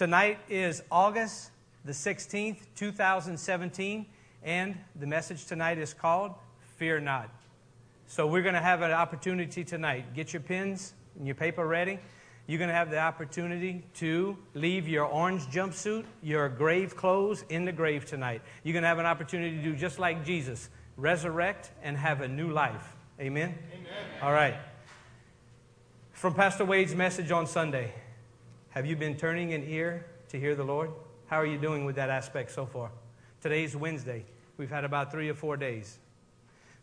Tonight is August the 16th, 2017, and the message tonight is called Fear Not. So we're going to have an opportunity tonight. Get your pens and your paper ready. You're going to have the opportunity to leave your orange jumpsuit, your grave clothes in the grave tonight. You're going to have an opportunity to do just like Jesus resurrect and have a new life. Amen? Amen. All right. From Pastor Wade's message on Sunday, have you been turning an ear to hear the Lord? How are you doing with that aspect so far? Today's Wednesday. We've had about three or four days.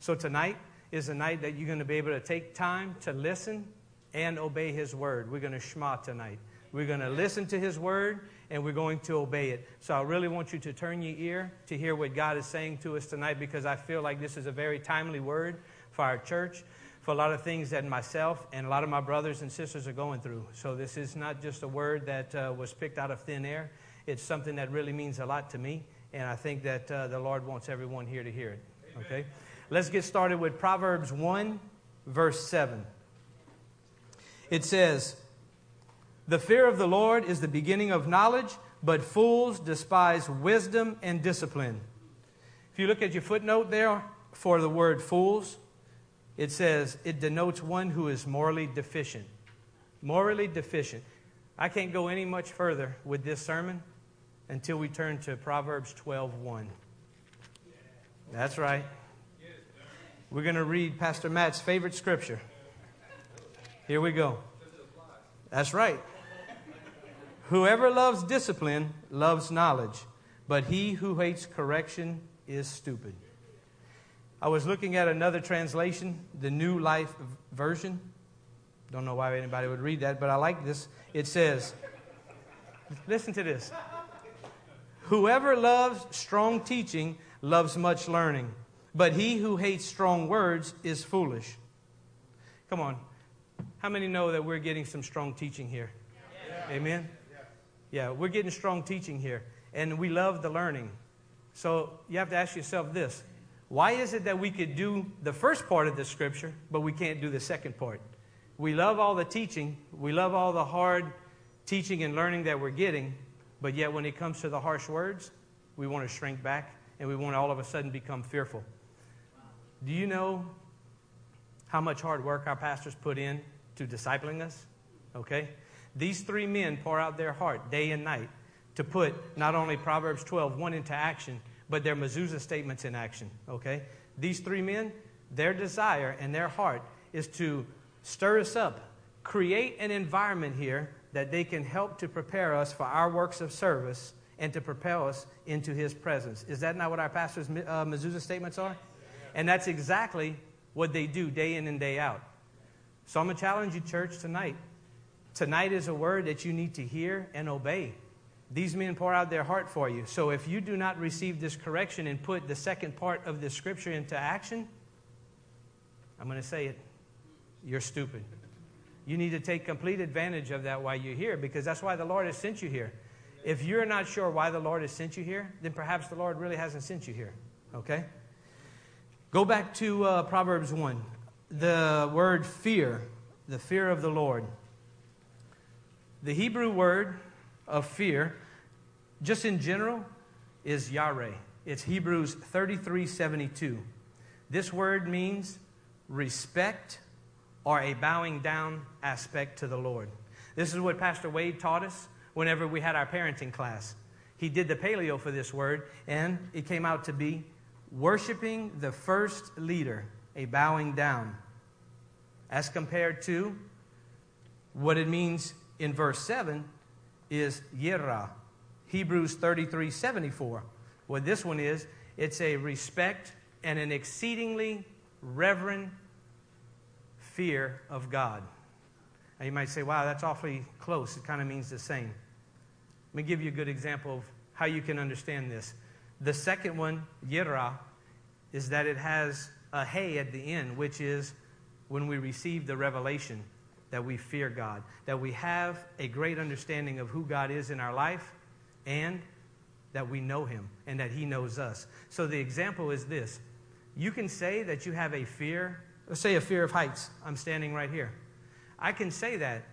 So tonight is a night that you're going to be able to take time to listen and obey His word. We're going to shema tonight. We're going to listen to His word and we're going to obey it. So I really want you to turn your ear to hear what God is saying to us tonight because I feel like this is a very timely word for our church for a lot of things that myself and a lot of my brothers and sisters are going through. So this is not just a word that uh, was picked out of thin air. It's something that really means a lot to me, and I think that uh, the Lord wants everyone here to hear it. Okay? Let's get started with Proverbs 1, verse 7. It says, The fear of the Lord is the beginning of knowledge, but fools despise wisdom and discipline. If you look at your footnote there for the word fools, it says it denotes one who is morally deficient. Morally deficient. I can't go any much further with this sermon until we turn to Proverbs 12:1. That's right. We're going to read Pastor Matt's favorite scripture. Here we go. That's right. Whoever loves discipline loves knowledge, but he who hates correction is stupid. I was looking at another translation, the New Life Version. Don't know why anybody would read that, but I like this. It says, listen to this. Whoever loves strong teaching loves much learning, but he who hates strong words is foolish. Come on. How many know that we're getting some strong teaching here? Yeah. Amen? Yeah, we're getting strong teaching here, and we love the learning. So you have to ask yourself this why is it that we could do the first part of the scripture, but we can't do the second part? We love all the teaching, we love all the hard teaching and learning that we're getting, but yet when it comes to the harsh words, we want to shrink back and we want to all of a sudden become fearful. Do you know how much hard work our pastors put in to discipling us? Okay? These three men pour out their heart day and night to put not only Proverbs 12, 1 into action, but their mezuzah statements in action, okay? These three men, their desire and their heart is to stir us up, create an environment here that they can help to prepare us for our works of service and to propel us into his presence. Is that not what our pastor's uh, mezuzah statements are? And that's exactly what they do day in and day out. So I'm going to challenge you, church, tonight. Tonight is a word that you need to hear and obey. These men pour out their heart for you. So if you do not receive this correction and put the second part of the scripture into action, I'm going to say it. You're stupid. You need to take complete advantage of that while you're here because that's why the Lord has sent you here. If you're not sure why the Lord has sent you here, then perhaps the Lord really hasn't sent you here. Okay? Go back to uh, Proverbs 1. The word fear, the fear of the Lord. The Hebrew word of fear, just in general, is Yare. It's Hebrews 33:72. This word means respect or a bowing down aspect to the Lord. This is what Pastor Wade taught us whenever we had our parenting class. He did the paleo for this word, and it came out to be worshiping the first leader, a bowing down, as compared to what it means in verse 7 is Yirah. Hebrews 33 74. What this one is, it's a respect and an exceedingly reverent fear of God. Now you might say, wow, that's awfully close. It kind of means the same. Let me give you a good example of how you can understand this. The second one, Yirah, is that it has a hey at the end, which is when we receive the revelation that we fear God, that we have a great understanding of who God is in our life, and that we know Him and that He knows us. So the example is this you can say that you have a fear, let's say a fear of heights. I'm standing right here. I can say that,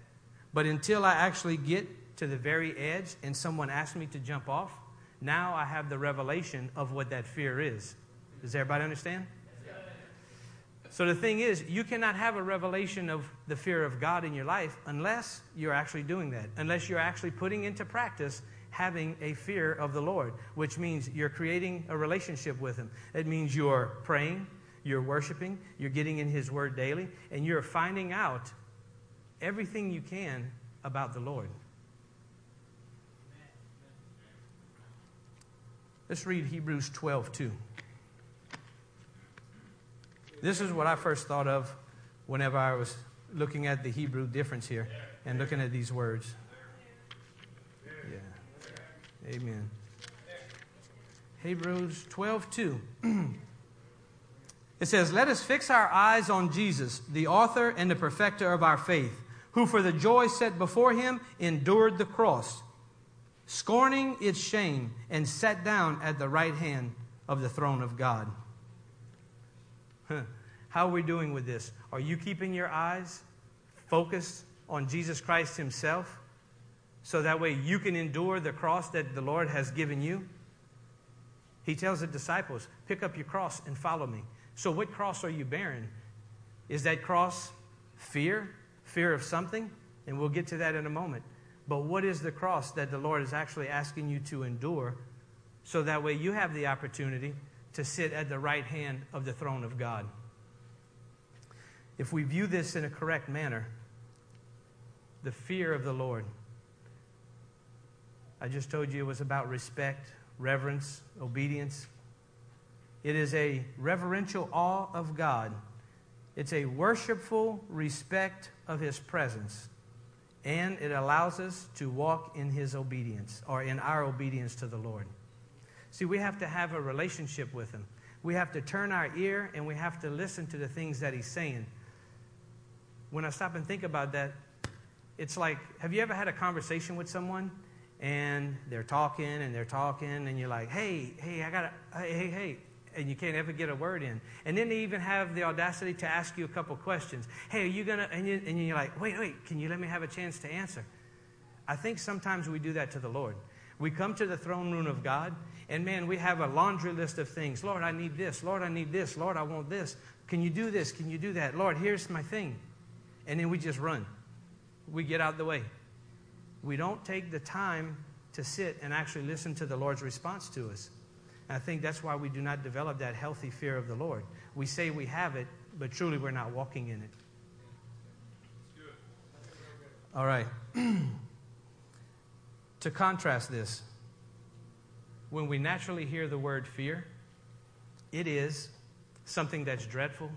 but until I actually get to the very edge and someone asks me to jump off, now I have the revelation of what that fear is. Does everybody understand? So the thing is, you cannot have a revelation of the fear of God in your life unless you're actually doing that, unless you're actually putting into practice having a fear of the Lord, which means you're creating a relationship with Him. It means you're praying, you're worshiping, you're getting in His Word daily, and you're finding out everything you can about the Lord. Let's read Hebrews 12 2. This is what I first thought of whenever I was looking at the Hebrew difference here and looking at these words. Yeah. Amen. Hebrews 12 2. It says, Let us fix our eyes on Jesus, the author and the perfecter of our faith, who for the joy set before him endured the cross, scorning its shame, and sat down at the right hand of the throne of God. How are we doing with this? Are you keeping your eyes focused on Jesus Christ Himself so that way you can endure the cross that the Lord has given you? He tells the disciples, Pick up your cross and follow me. So, what cross are you bearing? Is that cross fear? Fear of something? And we'll get to that in a moment. But what is the cross that the Lord is actually asking you to endure so that way you have the opportunity to sit at the right hand of the throne of God? If we view this in a correct manner, the fear of the Lord. I just told you it was about respect, reverence, obedience. It is a reverential awe of God. It's a worshipful respect of His presence. And it allows us to walk in His obedience or in our obedience to the Lord. See, we have to have a relationship with Him. We have to turn our ear and we have to listen to the things that He's saying. When I stop and think about that, it's like have you ever had a conversation with someone and they're talking and they're talking and you're like, hey, hey, I got to, hey, hey, hey, and you can't ever get a word in. And then they even have the audacity to ask you a couple questions. Hey, are you going to, and, you, and you're like, wait, wait, can you let me have a chance to answer? I think sometimes we do that to the Lord. We come to the throne room of God, and man, we have a laundry list of things. Lord, I need this. Lord, I need this. Lord, I want this. Can you do this? Can you do that? Lord, here's my thing. And then we just run. We get out of the way. We don't take the time to sit and actually listen to the Lord's response to us. And I think that's why we do not develop that healthy fear of the Lord. We say we have it, but truly we're not walking in it. All right. to contrast this, when we naturally hear the word fear, it is something that's dreadful,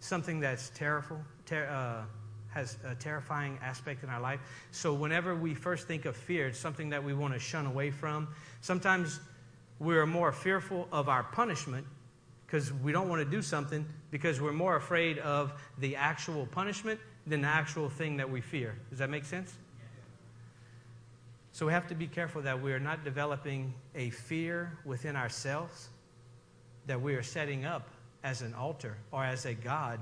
something that's terrible, ter- uh, has a terrifying aspect in our life. So, whenever we first think of fear, it's something that we want to shun away from. Sometimes we're more fearful of our punishment because we don't want to do something because we're more afraid of the actual punishment than the actual thing that we fear. Does that make sense? So we have to be careful that we are not developing a fear within ourselves that we are setting up as an altar or as a God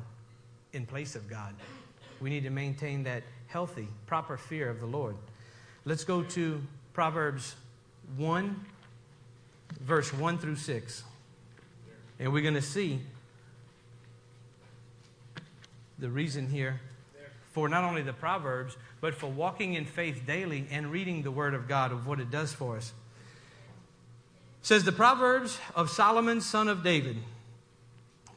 in place of God. We need to maintain that healthy, proper fear of the Lord. Let's go to Proverbs 1 verse 1 through 6. And we're going to see the reason here for not only the Proverbs, but for walking in faith daily and reading the Word of God of what it does for us. It says the Proverbs of Solomon, son of David,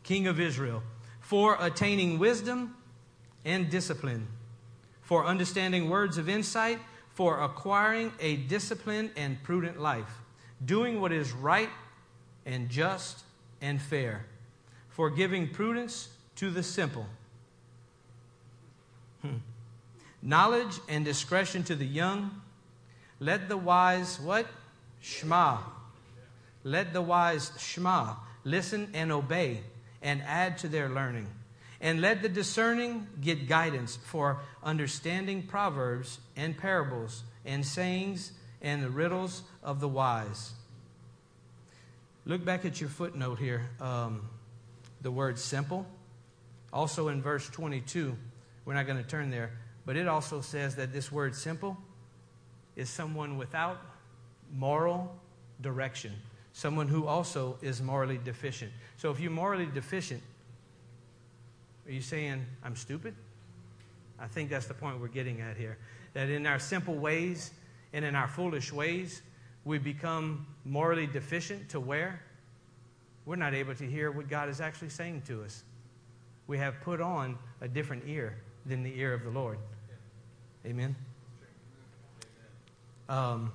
king of Israel, for attaining wisdom and discipline, for understanding words of insight, for acquiring a disciplined and prudent life doing what is right and just and fair, for giving prudence to the simple. Hmm. Knowledge and discretion to the young. Let the wise what? Shema. Let the wise Shema. Listen and obey and add to their learning. And let the discerning get guidance for understanding proverbs and parables and sayings and the riddles of the wise. Look back at your footnote here, um, the word simple. Also in verse 22, we're not going to turn there, but it also says that this word simple is someone without moral direction, someone who also is morally deficient. So if you're morally deficient, are you saying, I'm stupid? I think that's the point we're getting at here. That in our simple ways and in our foolish ways, we become morally deficient to where we're not able to hear what God is actually saying to us. We have put on a different ear than the ear of the Lord. Amen. Um,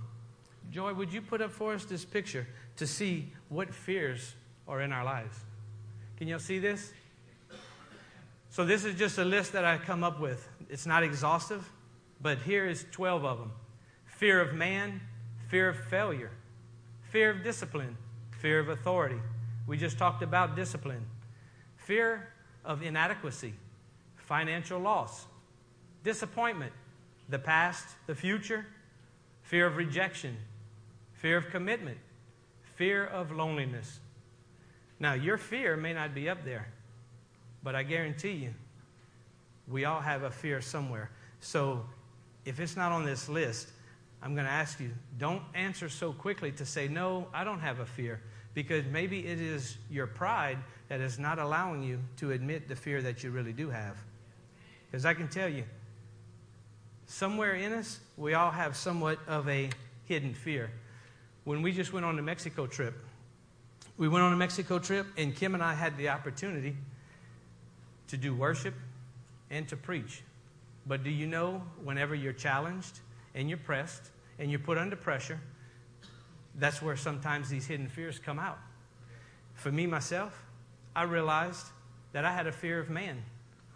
Joy, would you put up for us this picture to see what fears are in our lives? Can y'all see this? So, this is just a list that I come up with. It's not exhaustive, but here is 12 of them fear of man, fear of failure, fear of discipline, fear of authority. We just talked about discipline, fear of inadequacy, financial loss, disappointment, the past, the future, fear of rejection, fear of commitment, fear of loneliness. Now, your fear may not be up there, but I guarantee you, we all have a fear somewhere. So, if it's not on this list, I'm going to ask you don't answer so quickly to say, No, I don't have a fear, because maybe it is your pride that is not allowing you to admit the fear that you really do have. Because I can tell you, somewhere in us, we all have somewhat of a hidden fear. When we just went on the Mexico trip, we went on a Mexico trip, and Kim and I had the opportunity to do worship and to preach. But do you know, whenever you're challenged and you're pressed and you're put under pressure, that's where sometimes these hidden fears come out. For me, myself, I realized that I had a fear of man.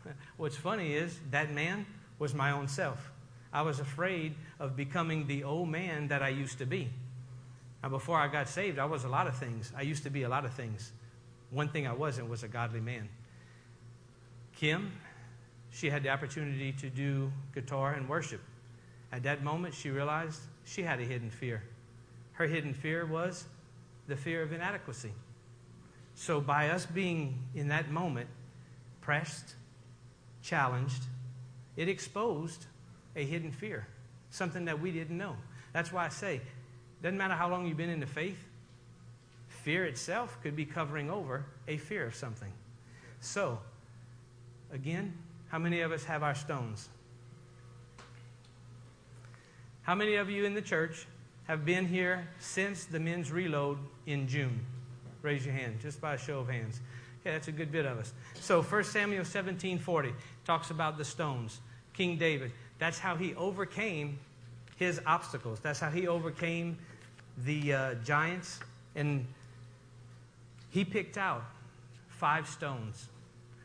What's funny is that man was my own self. I was afraid of becoming the old man that I used to be. Now, before I got saved, I was a lot of things. I used to be a lot of things. One thing I wasn't was a godly man. Kim, she had the opportunity to do guitar and worship. At that moment, she realized she had a hidden fear. Her hidden fear was the fear of inadequacy. So, by us being in that moment pressed, challenged, it exposed a hidden fear, something that we didn't know. That's why I say, doesn't matter how long you've been in the faith, fear itself could be covering over a fear of something. So, again, how many of us have our stones? How many of you in the church have been here since the men's reload in June? Raise your hand, just by a show of hands. Okay, that's a good bit of us. So 1 Samuel 17 40 talks about the stones. King David, that's how he overcame his obstacles. That's how he overcame the uh, giants. And he picked out five stones.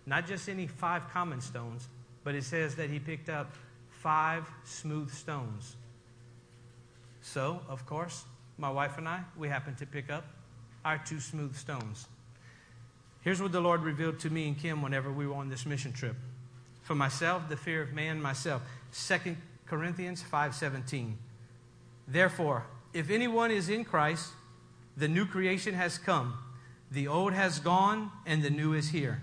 Not just any five common stones, but it says that he picked up five smooth stones. So, of course, my wife and I, we happened to pick up our two smooth stones. Here's what the Lord revealed to me and Kim whenever we were on this mission trip. For myself, the fear of man, myself. 2 Corinthians 5:17. Therefore, if anyone is in Christ, the new creation has come. The old has gone and the new is here.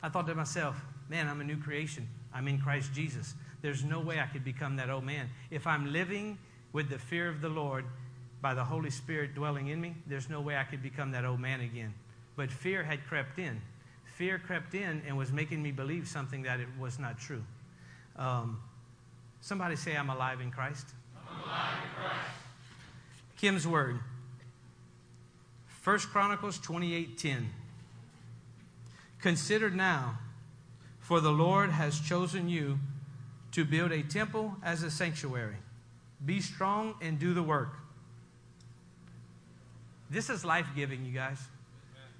I thought to myself, man, I'm a new creation. I'm in Christ Jesus. There's no way I could become that old man. If I'm living with the fear of the Lord, by the Holy Spirit dwelling in me, there's no way I could become that old man again. But fear had crept in. Fear crept in and was making me believe something that it was not true. Um, somebody say, I'm alive in Christ. I'm alive in Christ. Kim's word. 1 Chronicles 28:10. Consider now, for the Lord has chosen you to build a temple as a sanctuary. Be strong and do the work. This is life giving, you guys.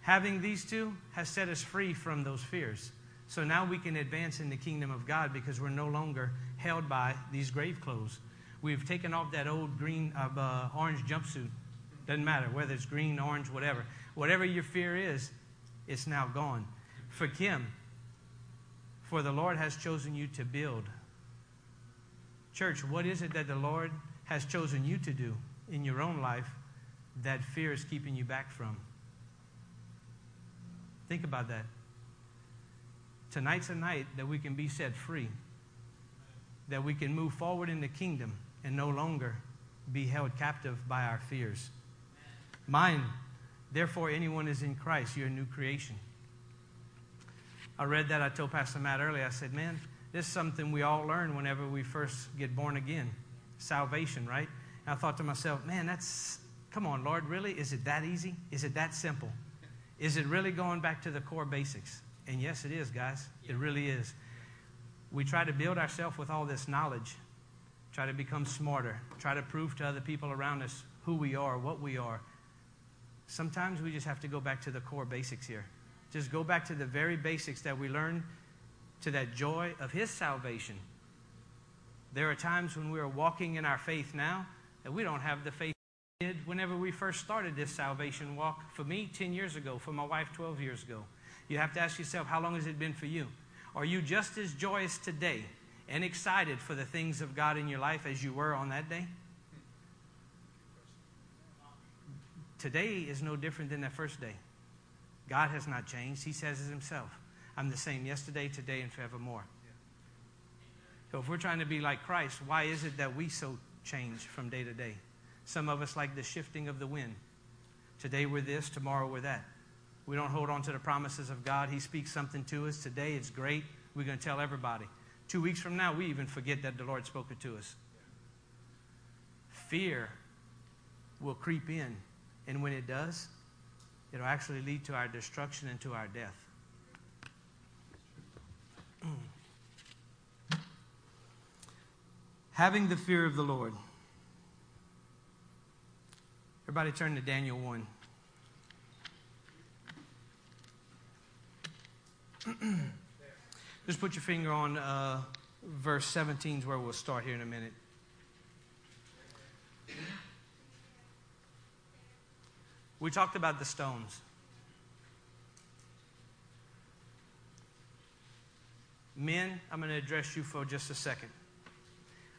Having these two has set us free from those fears. So now we can advance in the kingdom of God because we're no longer held by these grave clothes. We've taken off that old green, uh, uh, orange jumpsuit. Doesn't matter whether it's green, orange, whatever. Whatever your fear is, it's now gone. For Kim, for the Lord has chosen you to build. Church, what is it that the Lord has chosen you to do in your own life that fear is keeping you back from. Think about that. Tonight's a night that we can be set free, that we can move forward in the kingdom, and no longer be held captive by our fears. Mine, therefore, anyone is in Christ, you're a new creation. I read that. I told Pastor Matt earlier, I said, man, this is something we all learn whenever we first get born again salvation, right? And I thought to myself, man, that's, come on, Lord, really? Is it that easy? Is it that simple? Is it really going back to the core basics? And yes, it is, guys. It really is. We try to build ourselves with all this knowledge, try to become smarter, try to prove to other people around us who we are, what we are. Sometimes we just have to go back to the core basics here. Just go back to the very basics that we learned to that joy of His salvation. There are times when we are walking in our faith now that we don't have the faith did whenever we first started this salvation walk. For me, 10 years ago. For my wife, 12 years ago. You have to ask yourself, how long has it been for you? Are you just as joyous today and excited for the things of God in your life as you were on that day? Today is no different than that first day. God has not changed. He says it himself. I'm the same yesterday, today, and forevermore. So if we're trying to be like Christ, why is it that we so change from day to day? Some of us like the shifting of the wind. Today we're this, tomorrow we're that. We don't hold on to the promises of God. He speaks something to us. Today it's great. We're going to tell everybody. Two weeks from now, we even forget that the Lord spoke it to us. Fear will creep in. And when it does, it'll actually lead to our destruction and to our death. Having the fear of the Lord. Everybody turn to Daniel 1. Just put your finger on uh, verse 17 is where we'll start here in a minute. We talked about the stones. Men, I'm going to address you for just a second.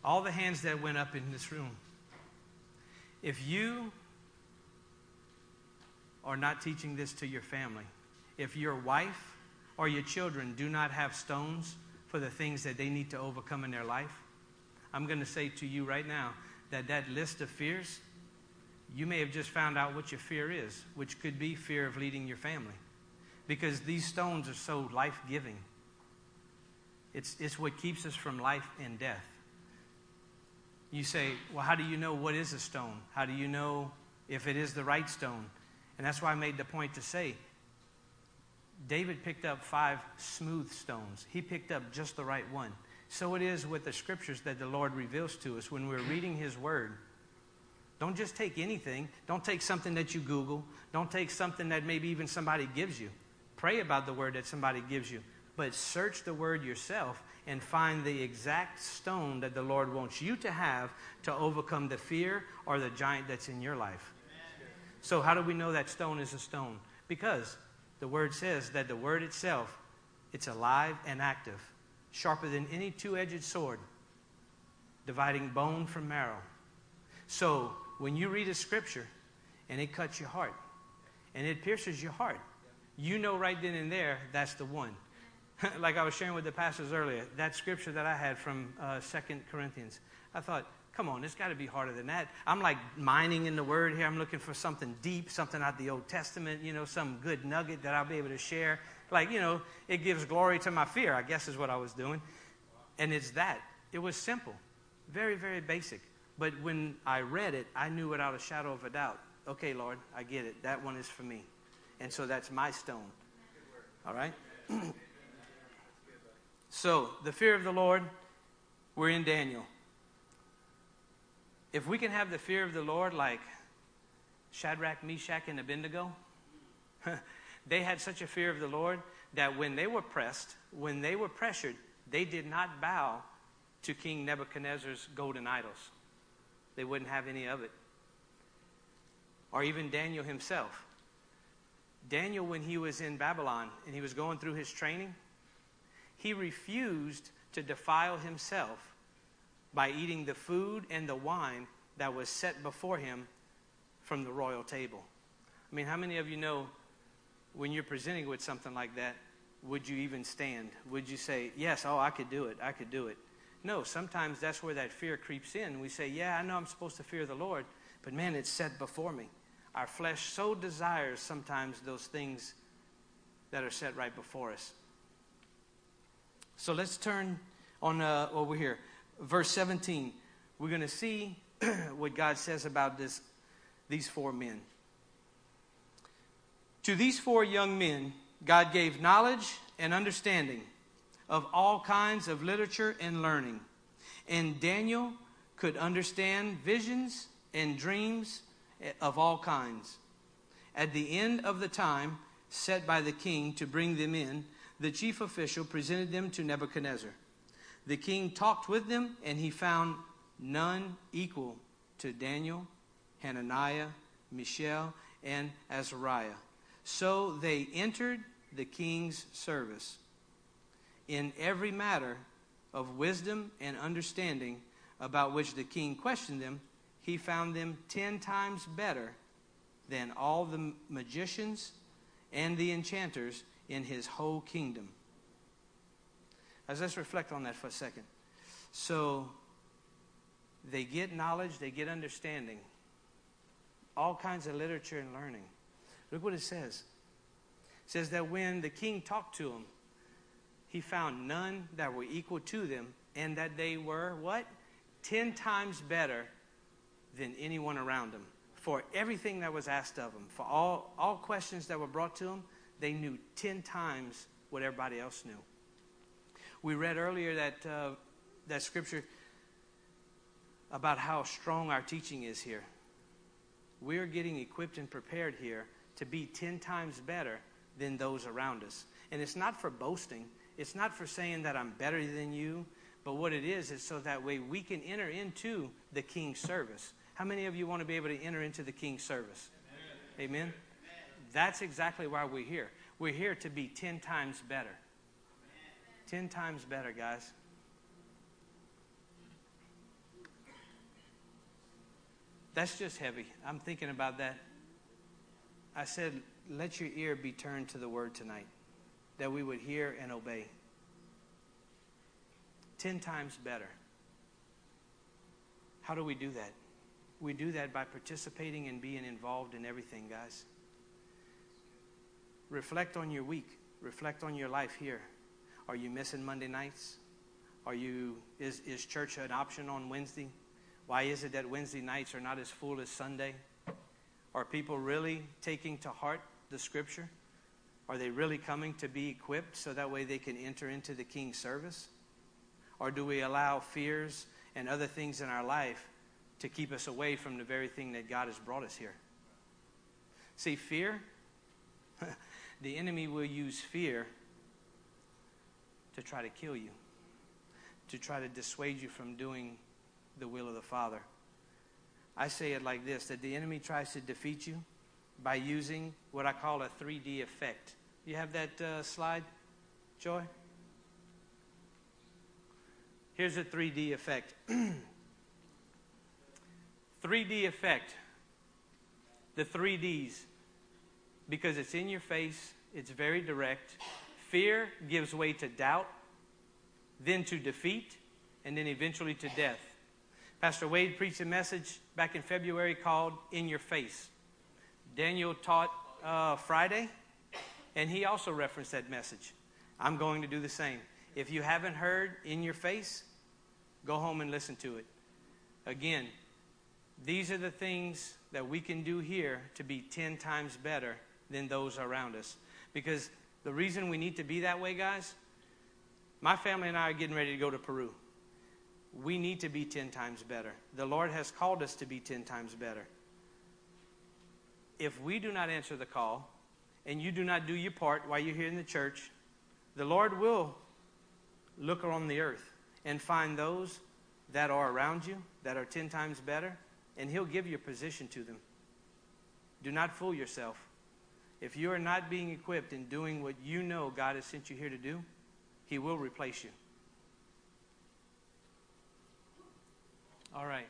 All the hands that went up in this room. If you are not teaching this to your family, if your wife or your children do not have stones for the things that they need to overcome in their life, I'm going to say to you right now that that list of fears, you may have just found out what your fear is, which could be fear of leading your family. Because these stones are so life giving. It's, it's what keeps us from life and death. You say, well, how do you know what is a stone? How do you know if it is the right stone? And that's why I made the point to say David picked up five smooth stones. He picked up just the right one. So it is with the scriptures that the Lord reveals to us when we're reading His Word. Don't just take anything. Don't take something that you Google. Don't take something that maybe even somebody gives you. Pray about the word that somebody gives you. But search the word yourself and find the exact stone that the Lord wants you to have to overcome the fear or the giant that's in your life. So, how do we know that stone is a stone? Because the word says that the word itself, it's alive and active, sharper than any two-edged sword, dividing bone from marrow. So when you read a scripture and it cuts your heart and it pierces your heart, you know right then and there that's the one. like I was sharing with the pastors earlier, that scripture that I had from uh, Second Corinthians, I thought, Come on, it's got to be harder than that. I'm like mining in the word here. I'm looking for something deep, something out the Old Testament, you know, some good nugget that I'll be able to share. Like, you know, it gives glory to my fear, I guess is what I was doing. And it's that. It was simple, very, very basic. But when I read it, I knew without a shadow of a doubt okay, Lord, I get it. That one is for me. And so that's my stone. All right? so, the fear of the Lord, we're in Daniel if we can have the fear of the Lord like Shadrach, Meshach, and Abednego, they had such a fear of the Lord that when they were pressed, when they were pressured, they did not bow to King Nebuchadnezzar's golden idols. They wouldn't have any of it. Or even Daniel himself. Daniel, when he was in Babylon and he was going through his training, he refused to defile himself by eating the food and the wine that was set before him from the royal table. I mean, how many of you know when you're presenting with something like that, would you even stand? Would you say, Yes, oh, I could do it, I could do it? No, sometimes that's where that fear creeps in. We say, Yeah, I know I'm supposed to fear the Lord, but man, it's set before me. Our flesh so desires sometimes those things that are set right before us. So let's turn on uh, over here. Verse 17. We're going to see what God says about this, these four men. To these four young men, God gave knowledge and understanding of all kinds of literature and learning. And Daniel could understand visions and dreams of all kinds. At the end of the time set by the king to bring them in, the chief official presented them to Nebuchadnezzar. The king talked with them, and he found none equal to Daniel, Hananiah, Mishael, and Azariah. So they entered the king's service. In every matter of wisdom and understanding about which the king questioned them, he found them ten times better than all the magicians and the enchanters in his whole kingdom. As let's reflect on that for a second. So they get knowledge, they get understanding, all kinds of literature and learning. Look what it says. It says that when the king talked to them, he found none that were equal to them, and that they were what? Ten times better than anyone around them. For everything that was asked of them, for all, all questions that were brought to them, they knew ten times what everybody else knew. We read earlier that, uh, that scripture about how strong our teaching is here. We're getting equipped and prepared here to be 10 times better than those around us. And it's not for boasting, it's not for saying that I'm better than you, but what it is is so that way we can enter into the king's service. How many of you want to be able to enter into the king's service? Amen. Amen? Amen. That's exactly why we're here. We're here to be 10 times better. 10 times better, guys. That's just heavy. I'm thinking about that. I said, let your ear be turned to the word tonight, that we would hear and obey. Ten times better. How do we do that? We do that by participating and being involved in everything, guys. Reflect on your week. Reflect on your life here. Are you missing Monday nights? Are you is, is church an option on Wednesday? Why is it that Wednesday nights are not as full as Sunday? Are people really taking to heart the scripture? Are they really coming to be equipped so that way they can enter into the king's service? Or do we allow fears and other things in our life to keep us away from the very thing that God has brought us here? See, fear, the enemy will use fear to try to kill you, to try to dissuade you from doing the will of the Father. I say it like this that the enemy tries to defeat you by using what I call a 3D effect. You have that uh, slide, Joy? Here's a 3D effect. 3D effect. The 3Ds. Because it's in your face, it's very direct. Fear gives way to doubt, then to defeat, and then eventually to death. Pastor Wade preached a message back in February called In Your Face. Daniel taught uh, Friday, and he also referenced that message. I'm going to do the same. If you haven't heard In Your Face, go home and listen to it. Again, these are the things that we can do here to be 10 times better than those around us. Because the reason we need to be that way, guys, my family and I are getting ready to go to Peru we need to be 10 times better. The Lord has called us to be 10 times better. If we do not answer the call and you do not do your part while you're here in the church, the Lord will look around the earth and find those that are around you that are 10 times better, and He'll give your position to them. Do not fool yourself. If you are not being equipped in doing what you know God has sent you here to do, He will replace you. All right.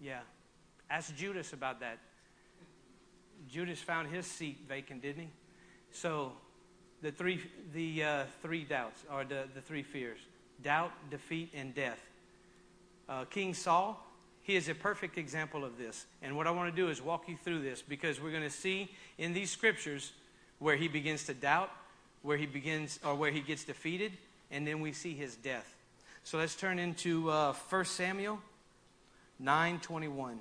Yeah. Ask Judas about that. Judas found his seat vacant, didn't he? So, the three, the uh, three doubts, or the, the three fears doubt, defeat, and death. Uh, King Saul, he is a perfect example of this. And what I want to do is walk you through this because we're going to see in these scriptures where he begins to doubt, where he begins or where he gets defeated, and then we see his death. So let's turn into uh, 1 Samuel 9:21.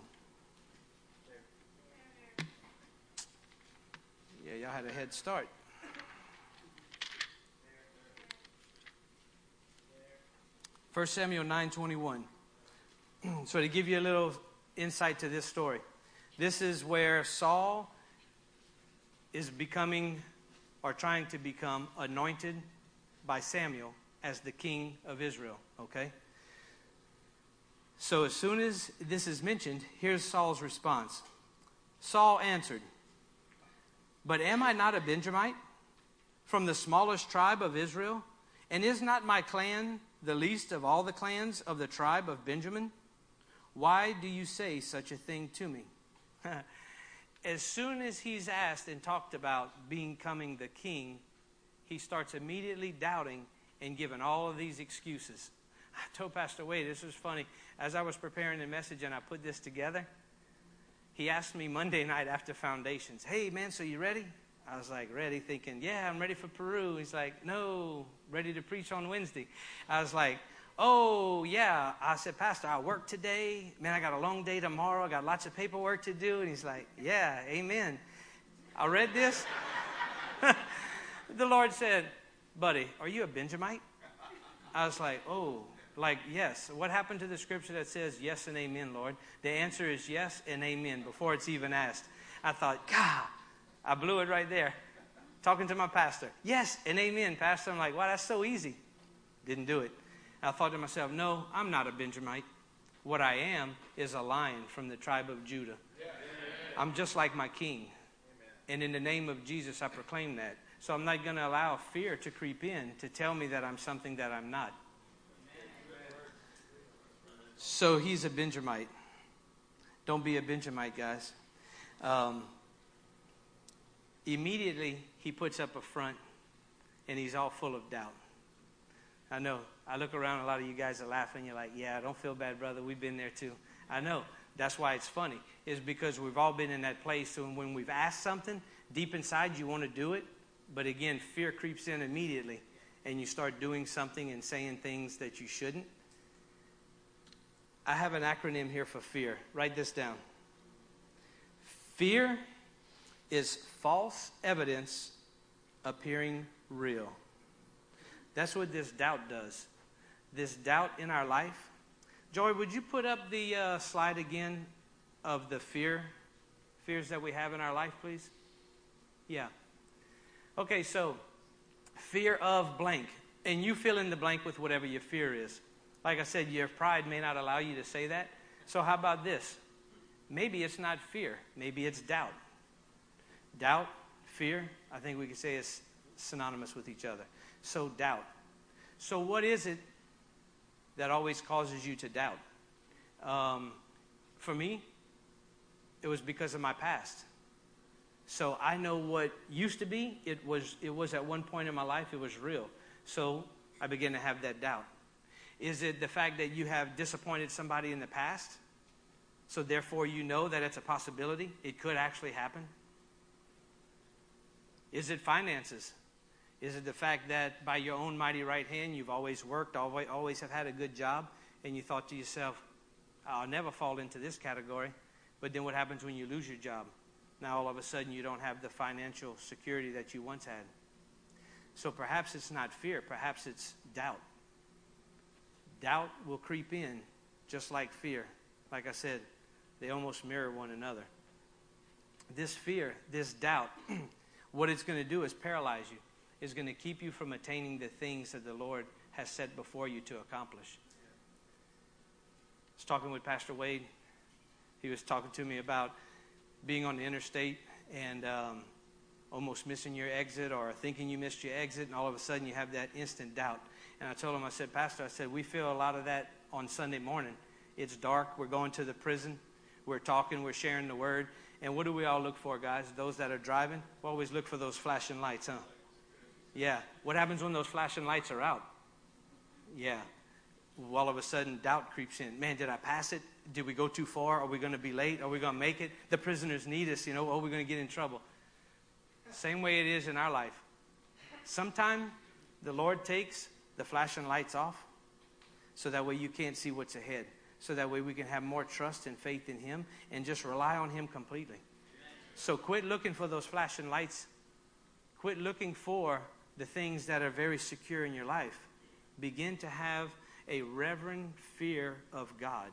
Yeah, y'all had a head start. First Samuel 9:21. so to give you a little insight to this story. This is where Saul is becoming or trying to become anointed by Samuel as the king of Israel, okay? So as soon as this is mentioned, here's Saul's response. Saul answered, But am I not a Benjamite from the smallest tribe of Israel? And is not my clan the least of all the clans of the tribe of Benjamin? Why do you say such a thing to me? as soon as he's asked and talked about becoming the king, he starts immediately doubting and giving all of these excuses. I told Pastor Wade, this was funny. As I was preparing the message and I put this together, he asked me Monday night after foundations, Hey, man, so you ready? I was like, ready, thinking, Yeah, I'm ready for Peru. He's like, No, ready to preach on Wednesday. I was like, Oh, yeah. I said, Pastor, I work today. Man, I got a long day tomorrow. I got lots of paperwork to do. And he's like, Yeah, amen. I read this. the Lord said, Buddy, are you a Benjamite? I was like, Oh, like, yes. What happened to the scripture that says yes and amen, Lord? The answer is yes and amen before it's even asked. I thought, God, I blew it right there. Talking to my pastor. Yes and amen, Pastor. I'm like, wow, that's so easy. Didn't do it. I thought to myself, no, I'm not a Benjamite. What I am is a lion from the tribe of Judah. I'm just like my king. And in the name of Jesus, I proclaim that. So I'm not going to allow fear to creep in to tell me that I'm something that I'm not. So he's a Benjamite. Don't be a Benjamite, guys. Um, immediately, he puts up a front and he's all full of doubt. I know I look around, a lot of you guys are laughing. You're like, yeah, don't feel bad, brother. We've been there too. I know. That's why it's funny, is because we've all been in that place. So when we've asked something, deep inside you want to do it, but again, fear creeps in immediately, and you start doing something and saying things that you shouldn't. I have an acronym here for fear. Write this down. Fear is false evidence appearing real. That's what this doubt does this doubt in our life. Joy, would you put up the uh, slide again of the fear, fears that we have in our life, please? Yeah. Okay, so fear of blank. And you fill in the blank with whatever your fear is. Like I said, your pride may not allow you to say that. So, how about this? Maybe it's not fear, maybe it's doubt. Doubt, fear, I think we could say is synonymous with each other. So, doubt. So, what is it that always causes you to doubt. Um, for me, it was because of my past. So I know what used to be. It was, it was at one point in my life, it was real. So I began to have that doubt. Is it the fact that you have disappointed somebody in the past? So therefore, you know that it's a possibility? It could actually happen? Is it finances? Is it the fact that by your own mighty right hand you've always worked, always, always have had a good job, and you thought to yourself, I'll never fall into this category? But then what happens when you lose your job? Now all of a sudden you don't have the financial security that you once had. So perhaps it's not fear, perhaps it's doubt. Doubt will creep in just like fear. Like I said, they almost mirror one another. This fear, this doubt, what it's going to do is paralyze you is going to keep you from attaining the things that the Lord has set before you to accomplish. I was talking with Pastor Wade. He was talking to me about being on the interstate and um, almost missing your exit or thinking you missed your exit, and all of a sudden you have that instant doubt. And I told him, I said, Pastor, I said, we feel a lot of that on Sunday morning. It's dark. We're going to the prison. We're talking. We're sharing the word. And what do we all look for, guys? Those that are driving, we always look for those flashing lights, huh? Yeah. What happens when those flashing lights are out? Yeah. All of a sudden, doubt creeps in. Man, did I pass it? Did we go too far? Are we going to be late? Are we going to make it? The prisoners need us, you know. Oh, are we going to get in trouble? Same way it is in our life. Sometime the Lord takes the flashing lights off so that way you can't see what's ahead. So that way we can have more trust and faith in Him and just rely on Him completely. So quit looking for those flashing lights. Quit looking for the things that are very secure in your life. Begin to have a reverent fear of God.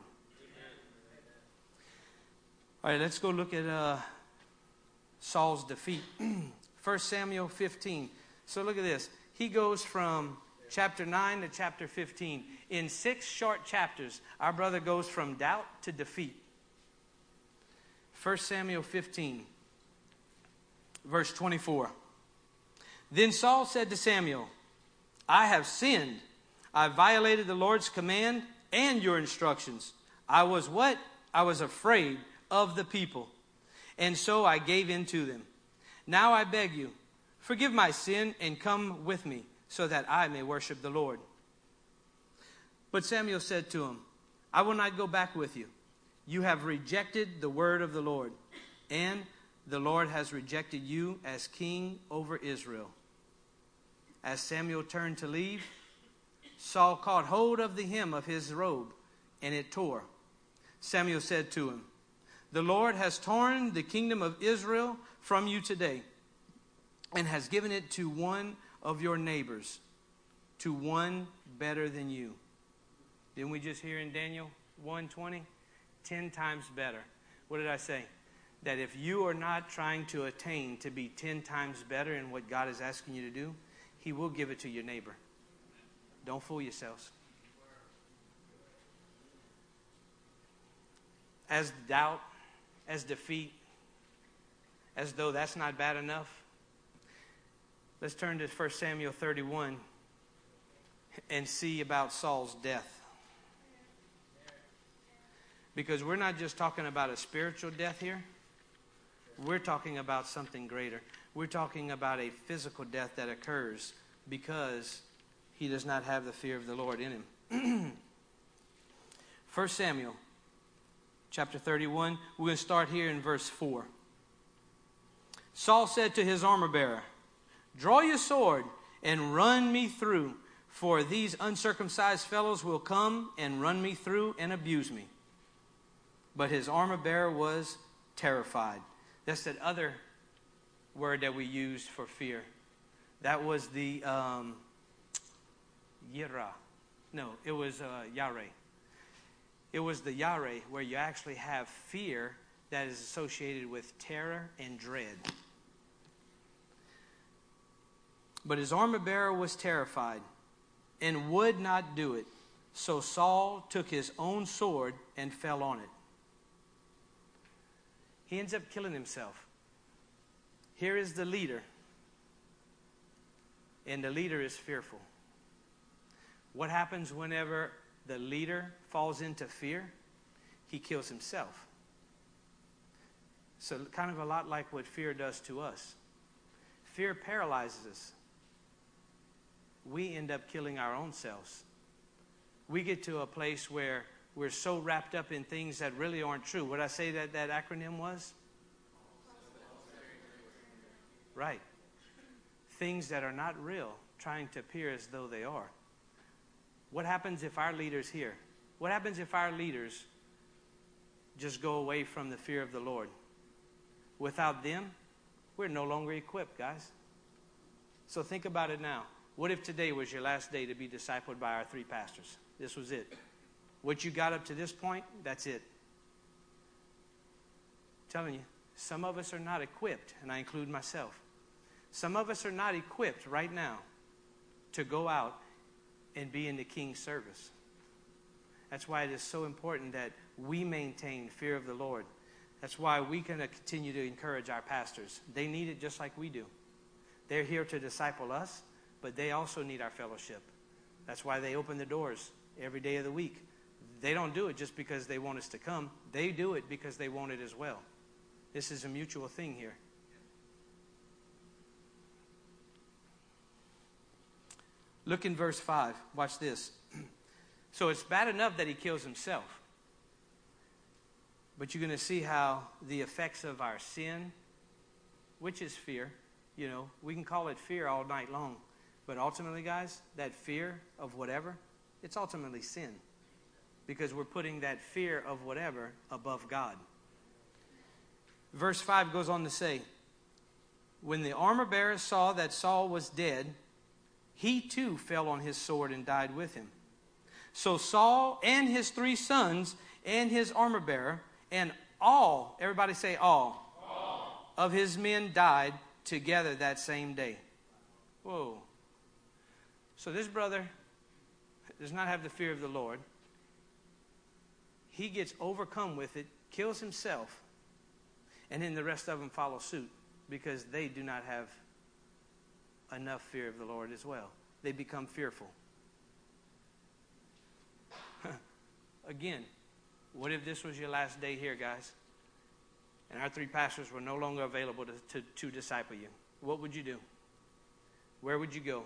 All right, let's go look at uh, Saul's defeat. 1 Samuel 15. So look at this. He goes from chapter 9 to chapter 15. In six short chapters, our brother goes from doubt to defeat. 1 Samuel 15, verse 24. Then Saul said to Samuel, I have sinned. I violated the Lord's command and your instructions. I was what? I was afraid of the people. And so I gave in to them. Now I beg you, forgive my sin and come with me so that I may worship the Lord. But Samuel said to him, I will not go back with you. You have rejected the word of the Lord, and the Lord has rejected you as king over Israel. As Samuel turned to leave, Saul caught hold of the hem of his robe, and it tore. Samuel said to him, The Lord has torn the kingdom of Israel from you today, and has given it to one of your neighbors, to one better than you. Didn't we just hear in Daniel 1:20? 10 times better. What did I say? That if you are not trying to attain to be 10 times better in what God is asking you to do, he will give it to your neighbor. Don't fool yourselves. As doubt, as defeat, as though that's not bad enough, let's turn to 1 Samuel 31 and see about Saul's death. Because we're not just talking about a spiritual death here, we're talking about something greater. We're talking about a physical death that occurs because he does not have the fear of the Lord in him. 1 Samuel chapter 31, we're going to start here in verse 4. Saul said to his armor bearer, Draw your sword and run me through, for these uncircumcised fellows will come and run me through and abuse me but his armor bearer was terrified. That's that other word that we used for fear. That was the um, yira. No, it was uh, yare. It was the yare where you actually have fear that is associated with terror and dread. But his armor bearer was terrified and would not do it. So Saul took his own sword and fell on it. He ends up killing himself. Here is the leader, and the leader is fearful. What happens whenever the leader falls into fear? He kills himself. So, kind of a lot like what fear does to us. Fear paralyzes us. We end up killing our own selves. We get to a place where we're so wrapped up in things that really aren't true. What I say that that acronym was? Right. Things that are not real, trying to appear as though they are. What happens if our leaders here? What happens if our leaders just go away from the fear of the Lord? Without them, we're no longer equipped, guys. So think about it now. What if today was your last day to be discipled by our three pastors? This was it. What you got up to this point, that's it. I'm telling you, some of us are not equipped, and I include myself. Some of us are not equipped right now to go out and be in the king's service. That's why it is so important that we maintain fear of the Lord. That's why we can continue to encourage our pastors. They need it just like we do. They're here to disciple us, but they also need our fellowship. That's why they open the doors every day of the week. They don't do it just because they want us to come, they do it because they want it as well. This is a mutual thing here. Look in verse 5. Watch this. So it's bad enough that he kills himself. But you're going to see how the effects of our sin, which is fear, you know, we can call it fear all night long. But ultimately, guys, that fear of whatever, it's ultimately sin. Because we're putting that fear of whatever above God. Verse 5 goes on to say, When the armor bearer saw that Saul was dead, he too fell on his sword and died with him. So Saul and his three sons and his armor bearer and all, everybody say all, all. of his men died together that same day. Whoa. So this brother does not have the fear of the Lord. He gets overcome with it, kills himself, and then the rest of them follow suit because they do not have enough fear of the Lord as well. They become fearful. Again, what if this was your last day here, guys? And our three pastors were no longer available to, to, to disciple you. What would you do? Where would you go?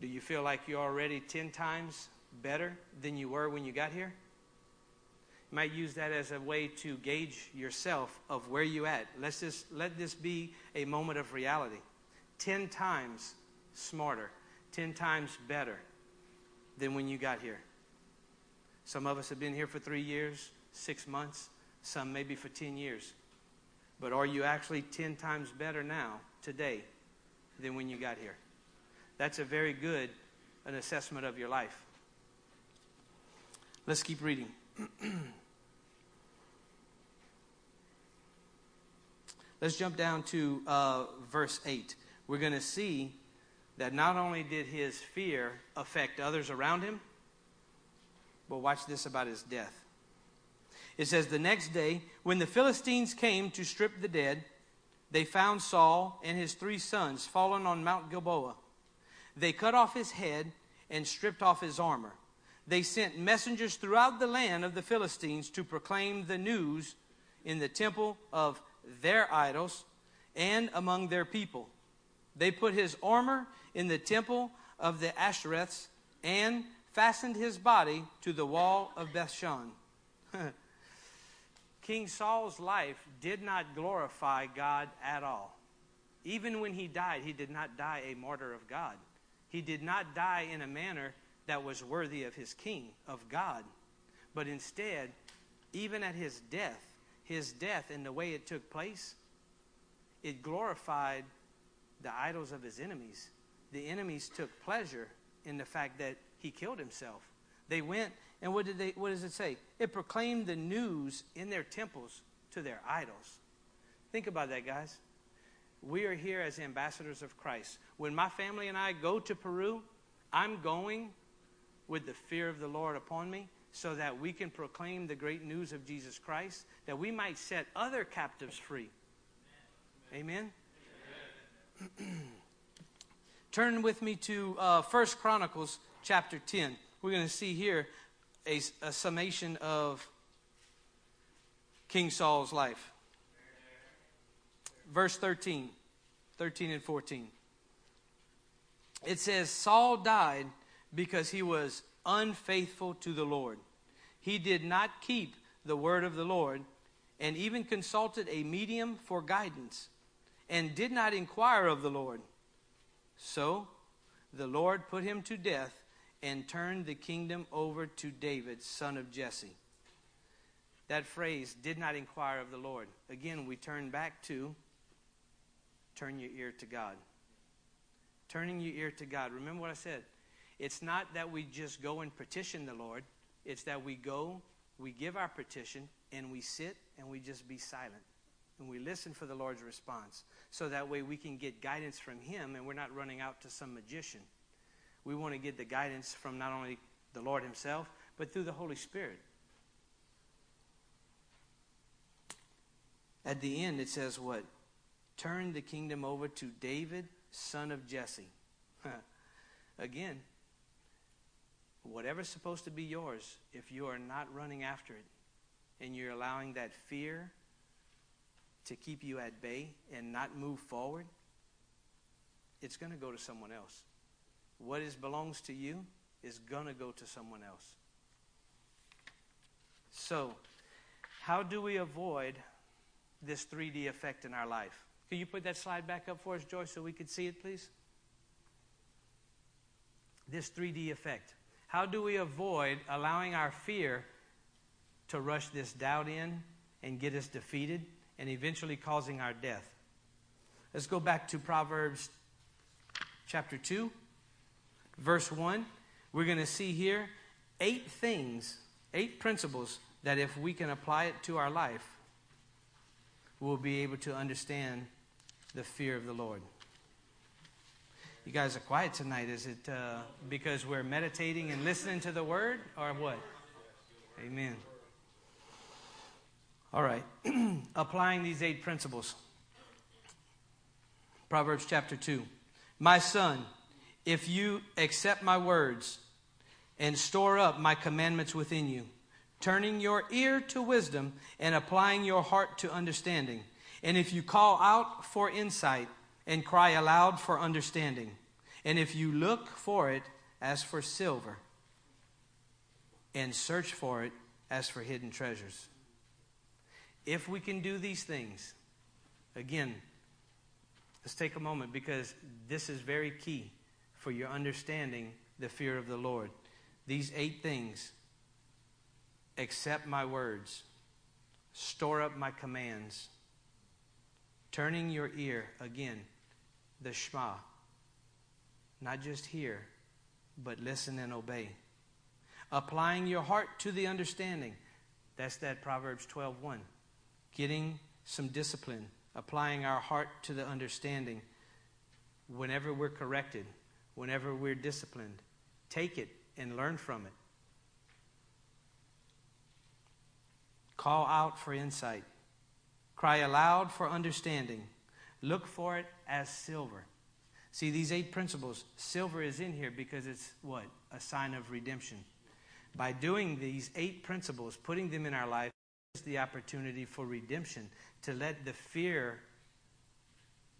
Do you feel like you're already 10 times better than you were when you got here? You might use that as a way to gauge yourself of where you at. Let's just let this be a moment of reality. 10 times smarter, 10 times better than when you got here. Some of us have been here for three years, six months, some maybe for 10 years. But are you actually 10 times better now, today, than when you got here? That's a very good an assessment of your life. Let's keep reading. Let's jump down to uh, verse 8. We're going to see that not only did his fear affect others around him, but watch this about his death. It says, The next day, when the Philistines came to strip the dead, they found Saul and his three sons fallen on Mount Gilboa. They cut off his head and stripped off his armor. They sent messengers throughout the land of the Philistines to proclaim the news in the temple of their idols and among their people. They put his armor in the temple of the Ashtoreths and fastened his body to the wall of Bethshan. King Saul's life did not glorify God at all. Even when he died, he did not die a martyr of God. He did not die in a manner that was worthy of his king, of God. But instead, even at his death, his death and the way it took place, it glorified the idols of his enemies. The enemies took pleasure in the fact that he killed himself. They went and what did they what does it say? It proclaimed the news in their temples to their idols. Think about that, guys. We are here as ambassadors of Christ. When my family and I go to Peru, I'm going with the fear of the Lord upon me so that we can proclaim the great news of Jesus Christ, that we might set other captives free. Amen. Amen. Turn with me to uh, 1 Chronicles chapter 10. We're going to see here a, a summation of King Saul's life. Verse 13, 13 and 14. It says, Saul died because he was unfaithful to the Lord. He did not keep the word of the Lord and even consulted a medium for guidance and did not inquire of the Lord. So the Lord put him to death and turned the kingdom over to David, son of Jesse. That phrase, did not inquire of the Lord. Again, we turn back to turn your ear to God. Turning your ear to God. Remember what I said? It's not that we just go and petition the Lord, it's that we go, we give our petition, and we sit and we just be silent. And we listen for the Lord's response. So that way we can get guidance from Him and we're not running out to some magician. We want to get the guidance from not only the Lord Himself, but through the Holy Spirit. At the end, it says what? Turn the kingdom over to David, son of Jesse. Again, whatever's supposed to be yours, if you are not running after it and you're allowing that fear to keep you at bay and not move forward, it's going to go to someone else. What is belongs to you is going to go to someone else. So, how do we avoid this 3D effect in our life? Can you put that slide back up for us, Joyce, so we could see it, please? This 3D effect. How do we avoid allowing our fear to rush this doubt in and get us defeated and eventually causing our death? Let's go back to Proverbs chapter 2, verse 1. We're going to see here eight things, eight principles that if we can apply it to our life, we'll be able to understand the fear of the Lord. You guys are quiet tonight. Is it uh, because we're meditating and listening to the word, or what? Amen. All right. Applying these eight principles. Proverbs chapter 2. My son, if you accept my words and store up my commandments within you, turning your ear to wisdom and applying your heart to understanding, and if you call out for insight and cry aloud for understanding, and if you look for it as for silver and search for it as for hidden treasures. If we can do these things, again, let's take a moment because this is very key for your understanding the fear of the Lord. These eight things accept my words, store up my commands, turning your ear again, the Shema. Not just hear, but listen and obey. Applying your heart to the understanding. That's that Proverbs 12:1. Getting some discipline, applying our heart to the understanding. Whenever we're corrected, whenever we're disciplined, take it and learn from it. Call out for insight. Cry aloud for understanding. Look for it as silver. See, these eight principles, silver is in here because it's what? A sign of redemption. By doing these eight principles, putting them in our life, the opportunity for redemption to let the fear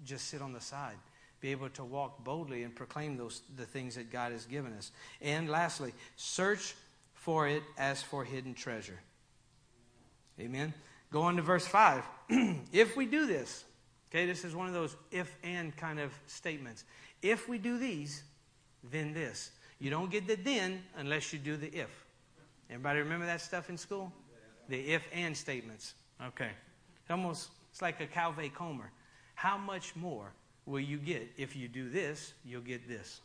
just sit on the side be able to walk boldly and proclaim those the things that God has given us. And lastly, search for it as for hidden treasure. Amen. Go on to verse 5. if we do this, okay, this is one of those if and kind of statements. If we do these, then this. You don't get the then unless you do the if. Everybody remember that stuff in school? The if and statements. Okay. Almost, it's like a kal vachomer. How much more will you get? If you do this, you'll get this.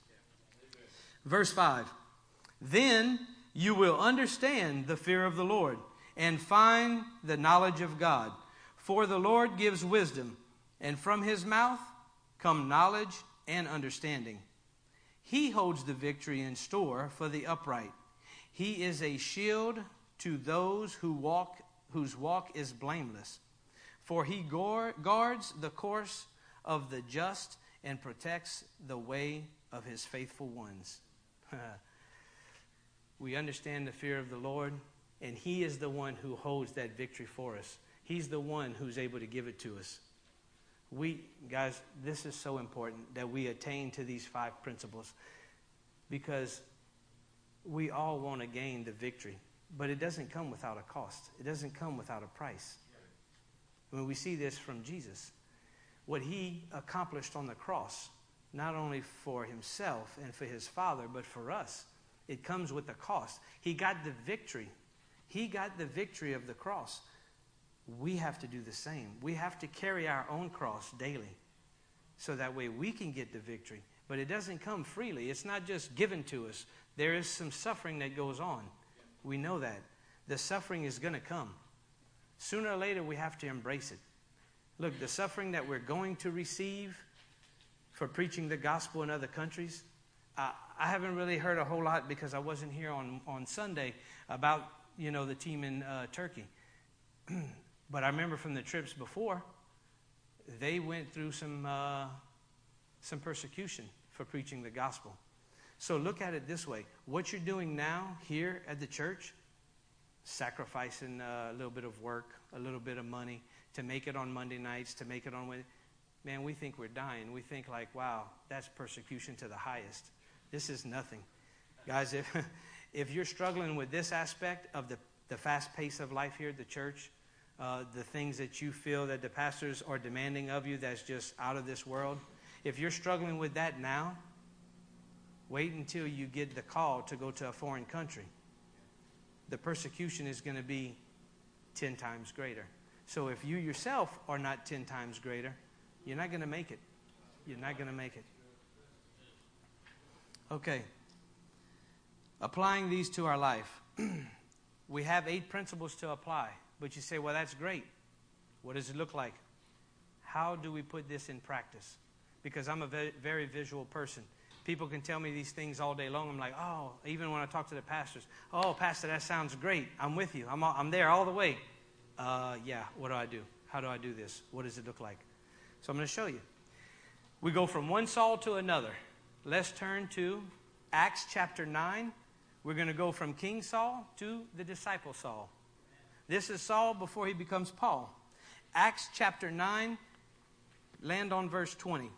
Verse 5. Then you will understand the fear of the Lord and find the knowledge of God. For the Lord gives wisdom, and from his mouth come knowledge and understanding. He holds the victory in store for the upright. He is a shield to those who walk, whose walk is blameless. For he guards the course of the just and protects the way of his faithful ones. we understand the fear of the Lord and He is the one who holds that victory for us. He's the one who's able to give it to us. We, guys, this is so important that we attain to these five principles because we all want to gain the victory, but it doesn't come without a cost, it doesn't come without a price. When we see this from Jesus, what he accomplished on the cross, not only for himself and for his Father, but for us, it comes with a cost. He got the victory he got the victory of the cross. We have to do the same. We have to carry our own cross daily so that way we can get the victory. But it doesn't come freely, it's not just given to us. There is some suffering that goes on. We know that. The suffering is going to come. Sooner or later, we have to embrace it. Look, the suffering that we're going to receive for preaching the gospel in other countries, uh, I haven't really heard a whole lot because I wasn't here on, on Sunday about you know, the team in uh, Turkey. but I remember from the trips before, they went through some, uh, some persecution for preaching the gospel. So look at it this way what you're doing now here at the church, sacrificing a little bit of work, a little bit of money to make it on Monday nights, to make it on Wednesday. Man, we think we're dying. We think, like, wow, that's persecution to the highest. This is nothing. Guys, if, if you're struggling with this aspect of the, the fast pace of life here at the church, uh, the things that you feel that the pastors are demanding of you that's just out of this world, if you're struggling with that now, wait until you get the call to go to a foreign country. The persecution is going to be 10 times greater. So if you yourself are not 10 times greater, you're not going to make it. You're not going to make it. Okay. Applying these to our life. we have eight principles to apply. But you say, well, that's great. What does it look like? How do we put this in practice? Because I'm a very, very visual person. People can tell me these things all day long. I'm like, oh, even when I talk to the pastors, oh, Pastor, that sounds great. I'm with you. I'm, all, I'm there all the way. Uh, yeah, what do I do? How do I do this? What does it look like? So I'm going to show you. We go from one Saul to another. Let's turn to Acts chapter 9. We're going to go from King Saul to the disciple Saul. This is Saul before he becomes Paul. Acts chapter 9, land on verse 20.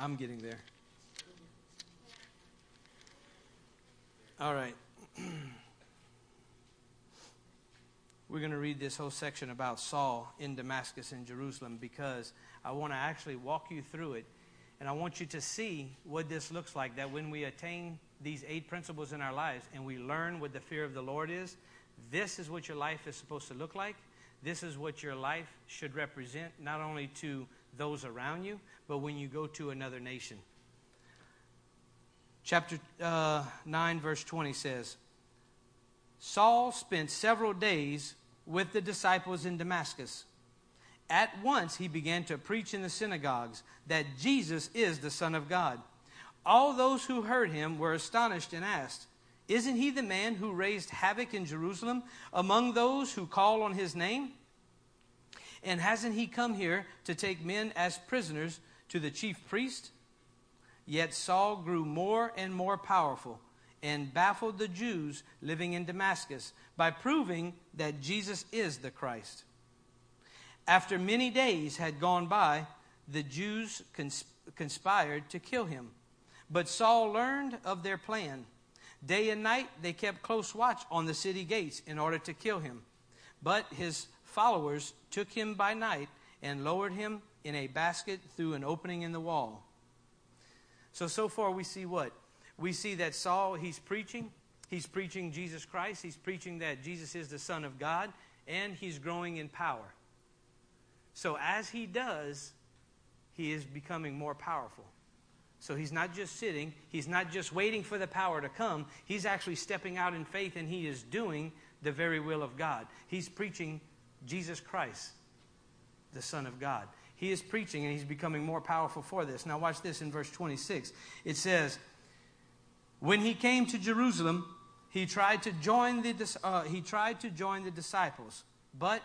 I'm getting there. All right. We're going to read this whole section about Saul in Damascus and Jerusalem because I want to actually walk you through it. And I want you to see what this looks like that when we attain these eight principles in our lives and we learn what the fear of the Lord is, this is what your life is supposed to look like. This is what your life should represent, not only to those around you, but when you go to another nation. Chapter uh, 9, verse 20 says Saul spent several days with the disciples in Damascus. At once he began to preach in the synagogues that Jesus is the Son of God. All those who heard him were astonished and asked, Isn't he the man who raised havoc in Jerusalem among those who call on his name? And hasn't he come here to take men as prisoners to the chief priest? Yet Saul grew more and more powerful and baffled the Jews living in Damascus by proving that Jesus is the Christ. After many days had gone by, the Jews conspired to kill him. But Saul learned of their plan. Day and night they kept close watch on the city gates in order to kill him. But his followers took him by night and lowered him in a basket through an opening in the wall. So, so far we see what? We see that Saul, he's preaching. He's preaching Jesus Christ. He's preaching that Jesus is the Son of God, and he's growing in power. So, as he does, he is becoming more powerful. So, he's not just sitting, he's not just waiting for the power to come. He's actually stepping out in faith, and he is doing the very will of God. He's preaching Jesus Christ, the Son of God. He is preaching and he's becoming more powerful for this. Now, watch this in verse 26. It says, When he came to Jerusalem, he tried to join the, uh, he tried to join the disciples, but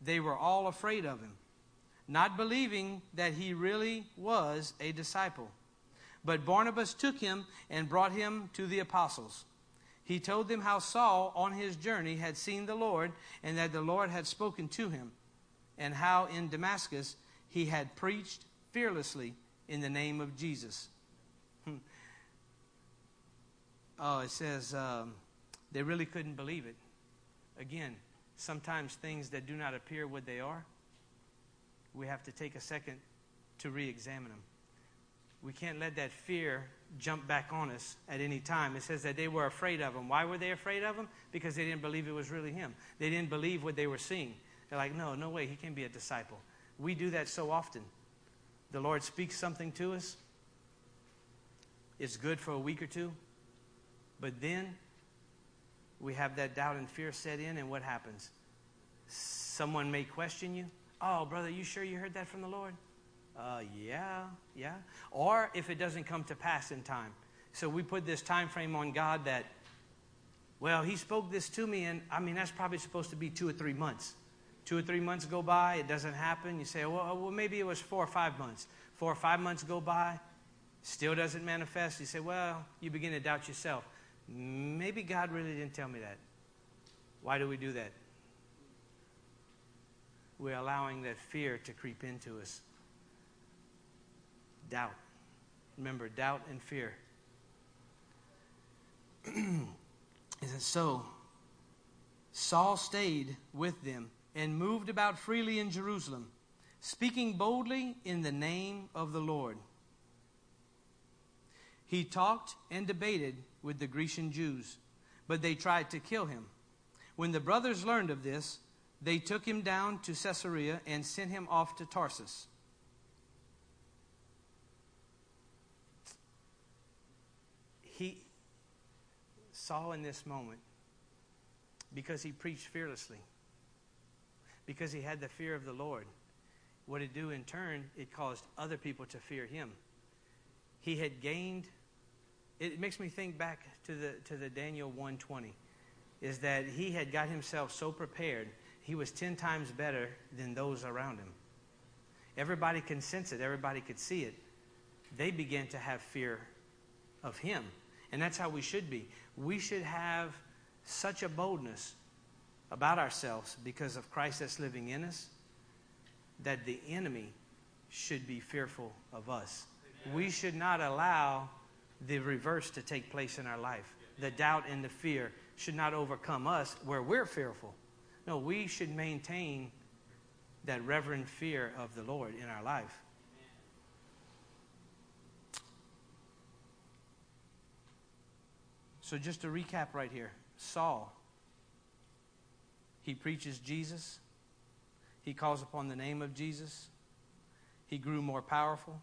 they were all afraid of him, not believing that he really was a disciple. But Barnabas took him and brought him to the apostles he told them how Saul, on his journey, had seen the Lord and that the Lord had spoken to him, and how in Damascus he had preached fearlessly in the name of Jesus. Hmm. oh, it says um, they really couldn't believe it. Again, sometimes things that do not appear what they are, we have to take a second to re examine them we can't let that fear jump back on us at any time. It says that they were afraid of him. Why were they afraid of him? Because they didn't believe it was really him. They didn't believe what they were seeing. They're like, no, no way, he can be a disciple. We do that so often. The Lord speaks something to us, it's good for a week or two, but then we have that doubt and fear set in, and what happens? Someone may question you. Oh, brother, you sure you heard that from the Lord? Uh, yeah, yeah. Or if it doesn't come to pass in time. So we put this time frame on God that, well, He spoke this to me, and I mean, that's probably supposed to be two or three months. Two or three months go by, it doesn't happen. You say, well, well maybe it was four or five months. Four or five months go by, still doesn't manifest. You say, well, you begin to doubt yourself. Maybe God really didn't tell me that. Why do we do that? we're allowing that fear to creep into us. Doubt. Remember, doubt and fear. It so? Saul stayed with them and moved about freely in Jerusalem, speaking boldly in the name of the Lord. He talked and debated with the Grecian Jews, but they tried to kill him. When the brothers learned of this, they took him down to Caesarea and sent him off to Tarsus. He saw in this moment because he preached fearlessly, because he had the fear of the Lord. What it do in turn, it caused other people to fear him. He had gained. It makes me think back to the to the Daniel 120, is that he had got himself so prepared. He was ten times better than those around him. Everybody can sense it. Everybody could see it. They began to have fear of him, and that's how we should be. We should have such a boldness about ourselves because of Christ that's living in us that the enemy should be fearful of us. Amen. We should not allow the reverse to take place in our life. The doubt and the fear should not overcome us where we're fearful. No, we should maintain that reverent fear of the Lord in our life. So, just to recap right here Saul, he preaches Jesus, he calls upon the name of Jesus, he grew more powerful.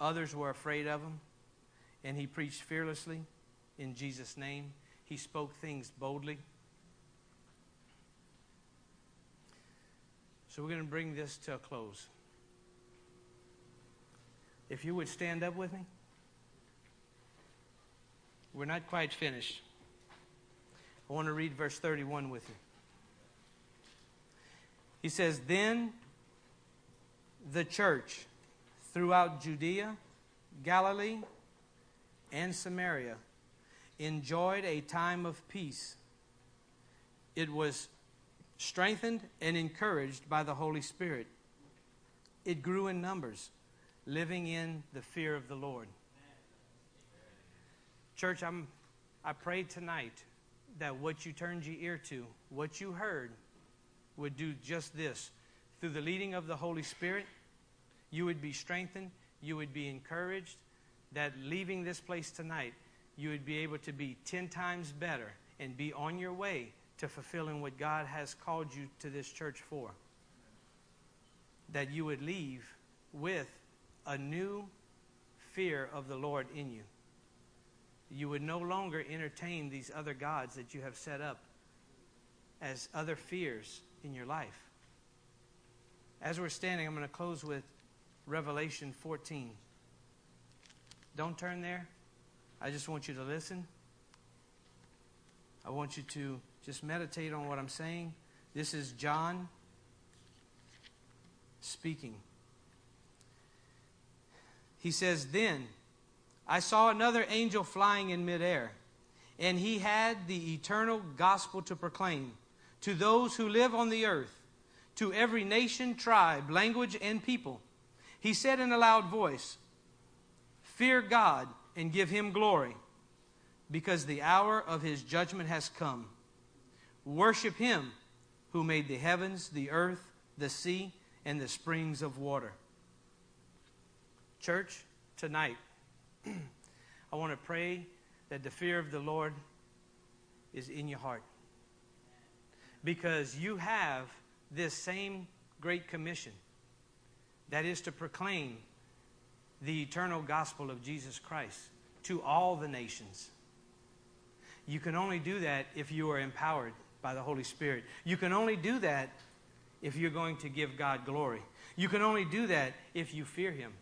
Others were afraid of him, and he preached fearlessly in Jesus' name. He spoke things boldly. So, we're going to bring this to a close. If you would stand up with me. We're not quite finished. I want to read verse 31 with you. He says, Then the church throughout Judea, Galilee, and Samaria enjoyed a time of peace. It was strengthened and encouraged by the Holy Spirit. It grew in numbers, living in the fear of the Lord. Church, I'm, I pray tonight that what you turned your ear to, what you heard, would do just this. Through the leading of the Holy Spirit, you would be strengthened, you would be encouraged, that leaving this place tonight, you would be able to be 10 times better and be on your way to fulfilling what God has called you to this church for. That you would leave with a new fear of the Lord in you you would no longer entertain these other gods that you have set up as other fears in your life. As we're standing, I'm going to close with Revelation 14. Don't turn there. I just want you to listen. I want you to just meditate on what I'm saying. This is John speaking. He says, Then I saw another angel flying in midair, and he had the eternal gospel to proclaim to those who live on the earth, to every nation, tribe, language, and people. He said in a loud voice, Fear God and give him glory, because the hour of his judgment has come. Worship him who made the heavens, the earth, the sea, and the springs of water. Church, tonight, I want to pray that the fear of the Lord is in your heart. Because you have this same great commission that is to proclaim the eternal gospel of Jesus Christ to all the nations. You can only do that if you are empowered by the Holy Spirit. You can only do that if you're going to give God glory. You can only do that if you fear Him.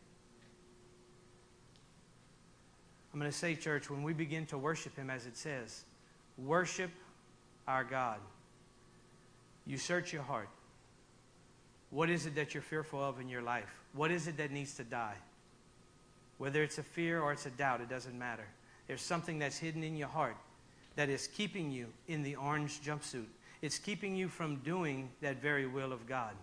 I'm going to say, church, when we begin to worship Him as it says, worship our God. You search your heart. What is it that you're fearful of in your life? What is it that needs to die? Whether it's a fear or it's a doubt, it doesn't matter. There's something that's hidden in your heart that is keeping you in the orange jumpsuit. it's keeping you from doing that very will of God.